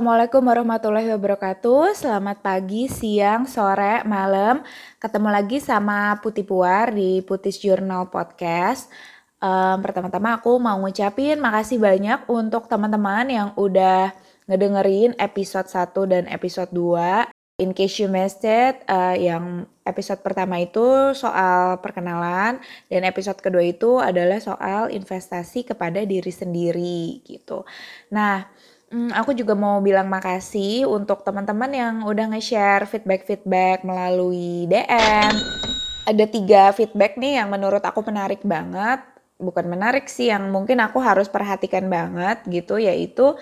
Assalamualaikum warahmatullahi wabarakatuh. Selamat pagi, siang, sore, malam. Ketemu lagi sama Putih Puar di Putis Journal Podcast. Um, pertama-tama aku mau ngucapin makasih banyak untuk teman-teman yang udah ngedengerin episode 1 dan episode 2. In case you missed it, uh, yang episode pertama itu soal perkenalan dan episode kedua itu adalah soal investasi kepada diri sendiri gitu. Nah, Hmm, aku juga mau bilang makasih untuk teman-teman yang udah nge-share feedback-feedback melalui DM. Ada tiga feedback nih yang menurut aku menarik banget. Bukan menarik sih, yang mungkin aku harus perhatikan banget gitu, yaitu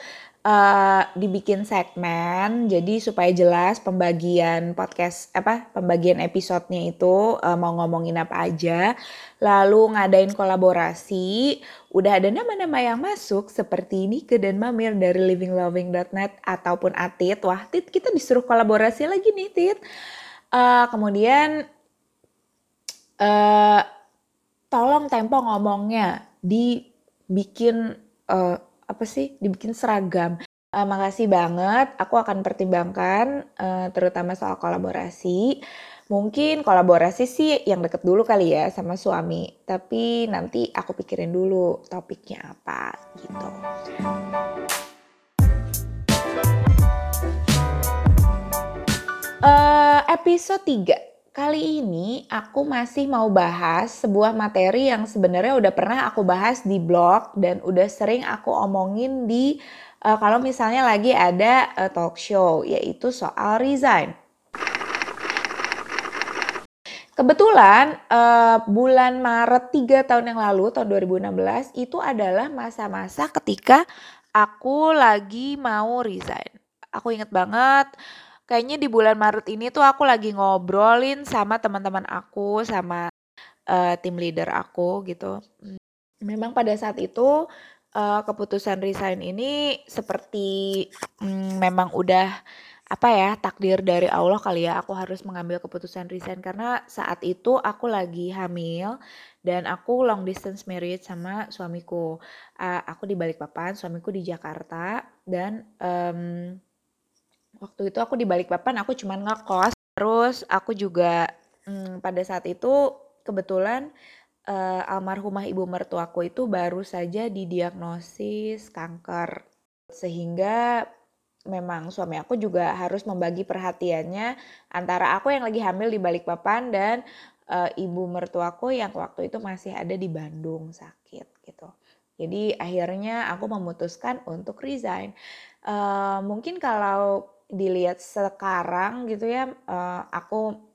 uh, dibikin segmen jadi supaya jelas pembagian podcast apa pembagian episodenya itu uh, mau ngomongin apa aja. Lalu ngadain kolaborasi. Udah ada nama-nama yang masuk seperti Nike dan Mamir dari livingloving.net ataupun Atit. Wah Tit kita disuruh kolaborasi lagi nih Tit. Uh, kemudian uh, tolong tempo ngomongnya. Dibikin uh, apa sih? Dibikin seragam. Uh, makasih banget, aku akan pertimbangkan uh, terutama soal kolaborasi. Mungkin kolaborasi sih yang deket dulu kali ya sama suami, tapi nanti aku pikirin dulu topiknya apa gitu. Uh, episode 3 Kali ini aku masih mau bahas sebuah materi yang sebenarnya udah pernah aku bahas di blog dan udah sering aku omongin di uh, kalau misalnya lagi ada uh, talk show yaitu soal resign. Kebetulan uh, bulan Maret 3 tahun yang lalu tahun 2016 itu adalah masa-masa ketika aku lagi mau resign. Aku inget banget kayaknya di bulan Maret ini tuh aku lagi ngobrolin sama teman-teman aku, sama uh, tim leader aku gitu. Hmm, memang pada saat itu uh, keputusan resign ini seperti um, memang udah apa ya takdir dari Allah kali ya aku harus mengambil keputusan resign. Karena saat itu aku lagi hamil dan aku long distance married sama suamiku. Uh, aku di Balikpapan suamiku di Jakarta dan um, Waktu itu aku di Balikpapan aku cuma ngekos, terus aku juga, hmm, pada saat itu kebetulan, uh, almarhumah ibu mertuaku itu baru saja didiagnosis kanker. Sehingga memang suami aku juga harus membagi perhatiannya antara aku yang lagi hamil di Balikpapan dan, uh, ibu mertuaku yang waktu itu masih ada di Bandung sakit gitu. Jadi akhirnya aku memutuskan untuk resign. Uh, mungkin kalau dilihat sekarang gitu ya, uh, aku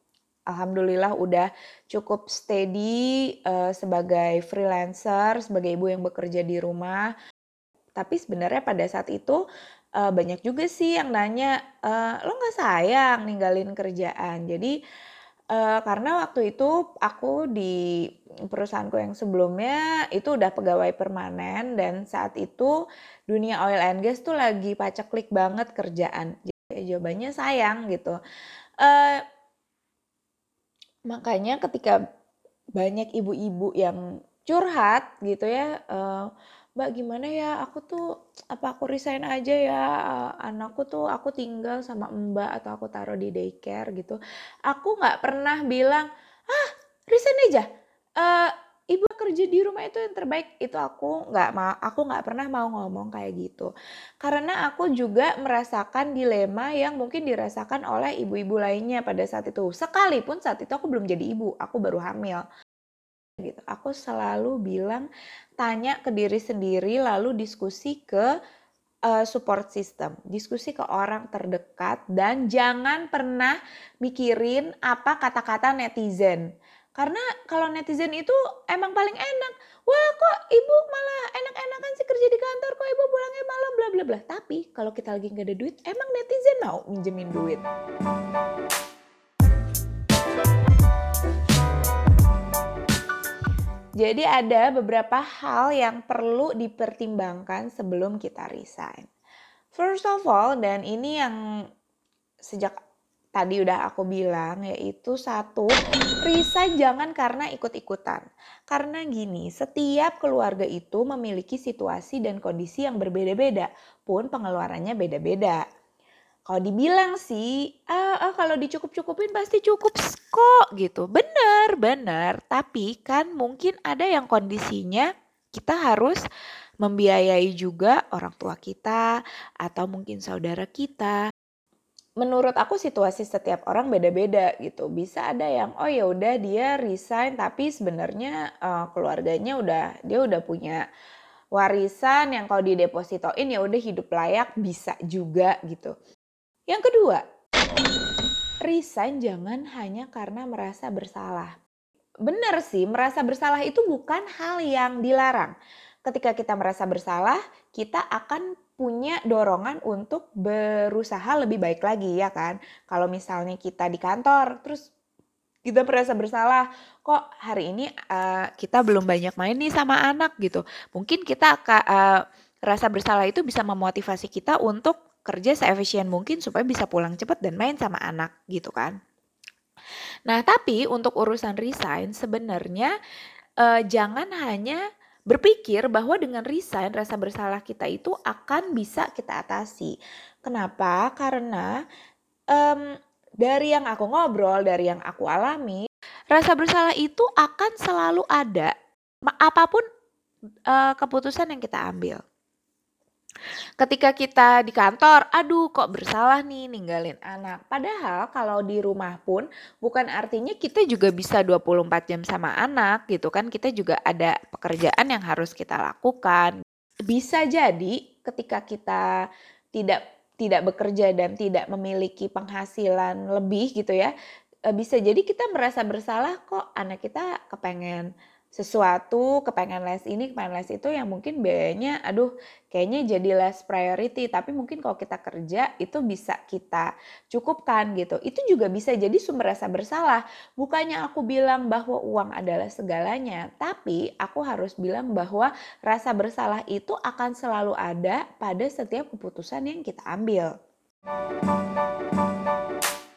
alhamdulillah udah cukup steady uh, sebagai freelancer, sebagai ibu yang bekerja di rumah. Tapi sebenarnya pada saat itu uh, banyak juga sih yang nanya, uh, "Lo nggak sayang ninggalin kerjaan?" Jadi uh, karena waktu itu aku di perusahaanku yang sebelumnya itu udah pegawai permanen dan saat itu dunia oil and gas tuh lagi paceklik banget kerjaan. Ya jawabannya sayang gitu. Uh, makanya ketika banyak ibu-ibu yang curhat gitu ya, uh, "Mbak gimana ya? Aku tuh apa aku resign aja ya, uh, anakku tuh aku tinggal sama Mbak atau aku taruh di daycare," gitu. Aku nggak pernah bilang, "Ah resign aja, uh, ibu kerja di rumah itu yang terbaik. Itu aku nggak mau aku nggak pernah mau ngomong kayak gitu. Karena aku juga merasakan dilema yang mungkin dirasakan oleh ibu-ibu lainnya pada saat itu. Sekalipun saat itu aku belum jadi ibu aku baru hamil. Gitu. Aku selalu bilang tanya ke diri sendiri lalu diskusi ke uh, support system, diskusi ke orang terdekat dan jangan pernah mikirin apa kata-kata netizen. Karena kalau netizen itu emang paling enak. Wah kok ibu malah enak-enakan sih kerja di kantor, kok ibu pulangnya malam bla bla bla. Tapi kalau kita lagi nggak ada duit, emang netizen mau minjemin duit. Jadi ada beberapa hal yang perlu dipertimbangkan sebelum kita resign. First of all, dan ini yang sejak tadi udah aku bilang yaitu satu, resign jangan karena ikut-ikutan. Karena gini, setiap keluarga itu memiliki situasi dan kondisi yang berbeda-beda, pun pengeluarannya beda-beda. Kalau dibilang sih, ah, ah kalau dicukup-cukupin pasti cukup kok gitu. Bener, bener. Tapi kan mungkin ada yang kondisinya kita harus membiayai juga orang tua kita atau mungkin saudara kita. Menurut aku situasi setiap orang beda-beda gitu. Bisa ada yang oh ya udah dia resign tapi sebenarnya uh, keluarganya udah dia udah punya warisan yang kalau didepositoin ya udah hidup layak bisa juga gitu. Yang kedua, resign jangan hanya karena merasa bersalah. Benar sih, merasa bersalah itu bukan hal yang dilarang. Ketika kita merasa bersalah, kita akan punya dorongan untuk berusaha lebih baik lagi ya kan. Kalau misalnya kita di kantor, terus kita merasa bersalah, kok hari ini uh, kita belum banyak main nih sama anak gitu. Mungkin kita uh, rasa bersalah itu bisa memotivasi kita untuk kerja seefisien mungkin supaya bisa pulang cepat dan main sama anak gitu kan. Nah, tapi untuk urusan resign sebenarnya uh, jangan hanya berpikir bahwa dengan resign rasa bersalah kita itu akan bisa kita atasi. Kenapa? Karena um, dari yang aku ngobrol, dari yang aku alami, rasa bersalah itu akan selalu ada apa pun uh, keputusan yang kita ambil. Ketika kita di kantor, aduh kok bersalah nih ninggalin anak. Padahal kalau di rumah pun bukan artinya kita juga bisa 24 jam sama anak gitu kan. Kita juga ada pekerjaan yang harus kita lakukan. Bisa jadi ketika kita tidak tidak bekerja dan tidak memiliki penghasilan lebih gitu ya. Eh, bisa jadi kita merasa bersalah kok anak kita kepengen sesuatu kepengen les ini kepengen les itu yang mungkin biayanya aduh kayaknya jadi less priority. Tapi mungkin kalau kita kerja itu bisa kita cukupkan gitu. Itu juga bisa jadi sumber rasa bersalah. Bukannya aku bilang bahwa uang adalah segalanya tapi aku harus bilang bahwa rasa bersalah itu akan selalu ada pada setiap keputusan yang kita ambil.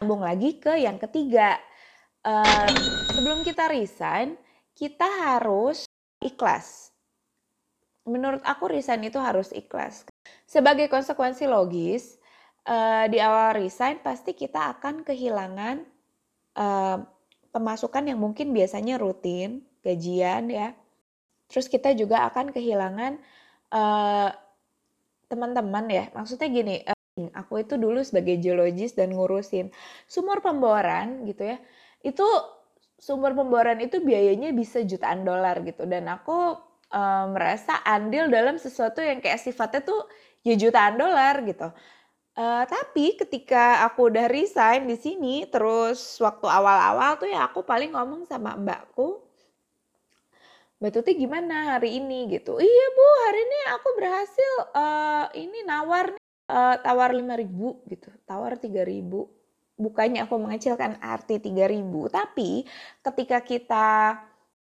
Sambung lagi ke yang ketiga. Uh, sebelum kita resign kita harus ikhlas. Menurut aku resign itu harus ikhlas. Sebagai konsekuensi logis, uh, di awal resign pasti kita akan kehilangan uh, pemasukan yang mungkin biasanya rutin, gajian ya. Terus kita juga akan kehilangan uh, teman-teman ya. Maksudnya gini, aku itu dulu sebagai geologis dan ngurusin sumur pemboran gitu ya. Itu sumber pemboran itu biayanya bisa jutaan dolar gitu dan aku uh, merasa andil dalam sesuatu yang kayak sifatnya tuh ya jutaan dolar gitu. Uh, tapi ketika aku udah resign di sini, terus waktu awal-awal tuh ya aku paling ngomong sama mbakku, Mbak Tuti gimana hari ini gitu? Iya bu, hari ini aku berhasil uh, ini nawar uh, tawar 5000 gitu, tawar 3000 bukannya aku mengecilkan arti 3000 tapi ketika kita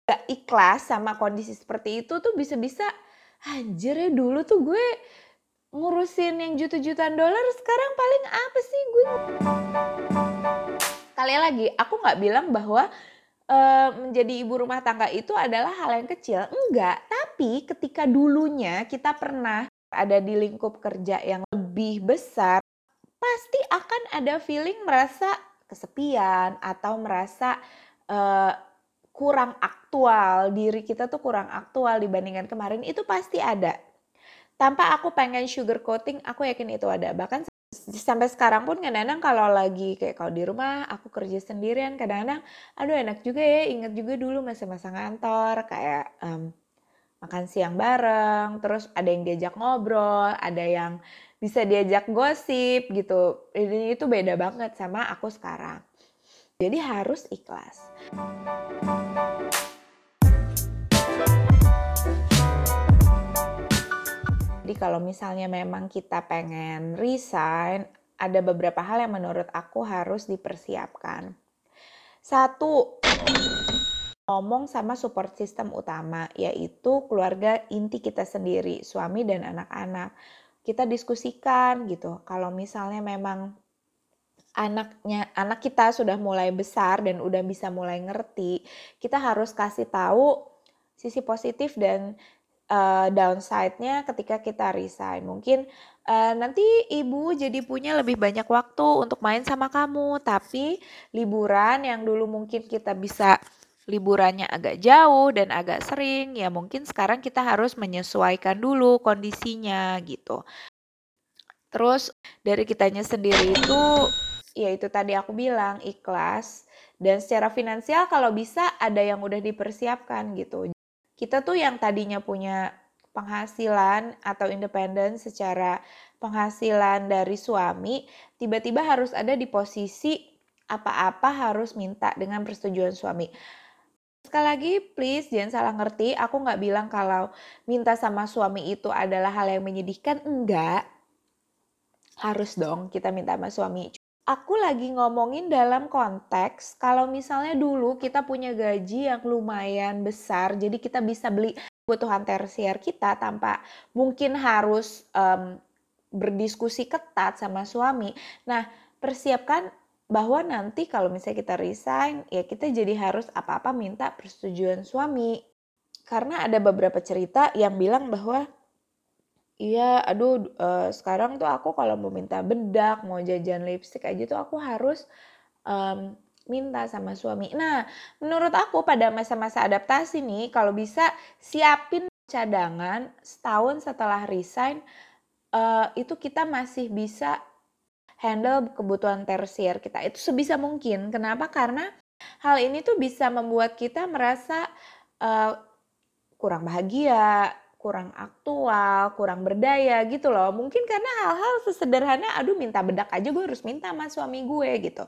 gak ikhlas sama kondisi seperti itu tuh bisa-bisa anjir ya dulu tuh gue ngurusin yang juta-jutaan dolar sekarang paling apa sih gue? Kali lagi aku nggak bilang bahwa uh, menjadi ibu rumah tangga itu adalah hal yang kecil enggak. Tapi ketika dulunya kita pernah ada di lingkup kerja yang lebih besar pasti akan ada feeling merasa kesepian atau merasa uh, kurang aktual. Diri kita tuh kurang aktual dibandingkan kemarin. Itu pasti ada. Tanpa aku pengen sugar coating aku yakin itu ada. Bahkan sampai sekarang pun kadang-kadang kalau lagi kayak kalau di rumah aku kerja sendirian kadang-kadang aduh enak juga ya inget juga dulu masa-masa ngantor. Kayak um, makan siang bareng terus ada yang diajak ngobrol ada yang bisa diajak gosip gitu. Ini itu beda banget sama aku sekarang. Jadi harus ikhlas. Jadi kalau misalnya memang kita pengen resign, ada beberapa hal yang menurut aku harus dipersiapkan. Satu, ngomong sama support system utama, yaitu keluarga inti kita sendiri, suami dan anak-anak kita diskusikan gitu. Kalau misalnya memang anaknya anak kita sudah mulai besar dan udah bisa mulai ngerti, kita harus kasih tahu sisi positif dan uh, downside-nya ketika kita resign. Mungkin uh, nanti ibu jadi punya lebih banyak waktu untuk main sama kamu, tapi liburan yang dulu mungkin kita bisa liburannya agak jauh dan agak sering, ya mungkin sekarang kita harus menyesuaikan dulu kondisinya gitu. Terus dari kitanya sendiri itu ya itu tadi aku bilang ikhlas dan secara finansial kalau bisa ada yang udah dipersiapkan gitu. Kita tuh yang tadinya punya penghasilan atau independen secara penghasilan dari suami, tiba-tiba harus ada di posisi apa-apa harus minta dengan persetujuan suami. Sekali lagi, please jangan salah ngerti. Aku nggak bilang kalau minta sama suami itu adalah hal yang menyedihkan. Enggak. Harus dong kita minta sama suami. Aku lagi ngomongin dalam konteks kalau misalnya dulu kita punya gaji yang lumayan besar, jadi kita bisa beli kebutuhan tersier kita tanpa mungkin harus um, berdiskusi ketat sama suami. Nah, persiapkan bahwa nanti kalau misalnya kita resign, ya kita jadi harus apa-apa minta persetujuan suami. Karena ada beberapa cerita yang bilang bahwa iya aduh uh, sekarang tuh aku kalau mau minta bedak, mau jajan lipstick aja tuh aku harus um, minta sama suami. Nah, menurut aku pada masa-masa adaptasi nih kalau bisa siapin cadangan setahun setelah resign uh, itu kita masih bisa handle kebutuhan tersier kita itu sebisa mungkin. Kenapa? Karena hal ini tuh bisa membuat kita merasa uh, kurang bahagia, kurang aktual, kurang berdaya gitu loh. Mungkin karena hal-hal sesederhana, aduh minta bedak aja gue harus minta sama suami gue gitu.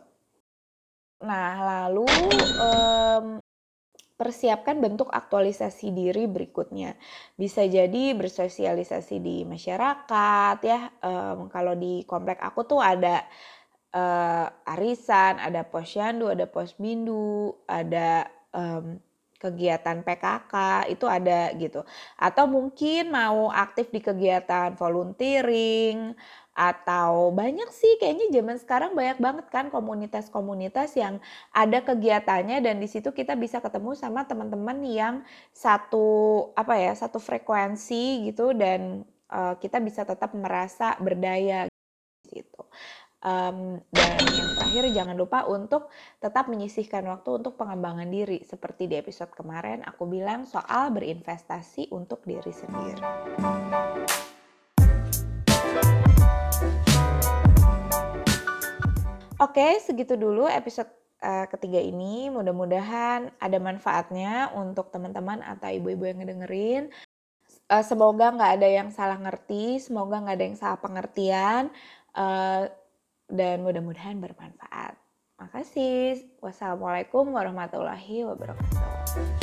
Nah lalu um, persiapkan bentuk aktualisasi diri berikutnya. Bisa jadi bersosialisasi di masyarakat ya. Um, kalau di komplek aku tuh ada uh, arisan, ada posyandu, ada posbindu, ada um, kegiatan PKK itu ada gitu. Atau mungkin mau aktif di kegiatan volunteering atau banyak sih kayaknya zaman sekarang banyak banget kan komunitas-komunitas yang ada kegiatannya dan di situ kita bisa ketemu sama teman-teman yang satu apa ya satu frekuensi gitu dan uh, kita bisa tetap merasa berdaya gitu. Um, dan yang terakhir jangan lupa untuk tetap menyisihkan waktu untuk pengembangan diri seperti di episode kemarin aku bilang soal berinvestasi untuk diri sendiri. Oke, segitu dulu episode uh, ketiga ini. Mudah-mudahan ada manfaatnya untuk teman-teman atau ibu-ibu yang ngedengerin. Uh, semoga nggak ada yang salah ngerti, semoga nggak ada yang salah pengertian. Uh, dan mudah-mudahan bermanfaat. Makasih. Wassalamualaikum warahmatullahi wabarakatuh.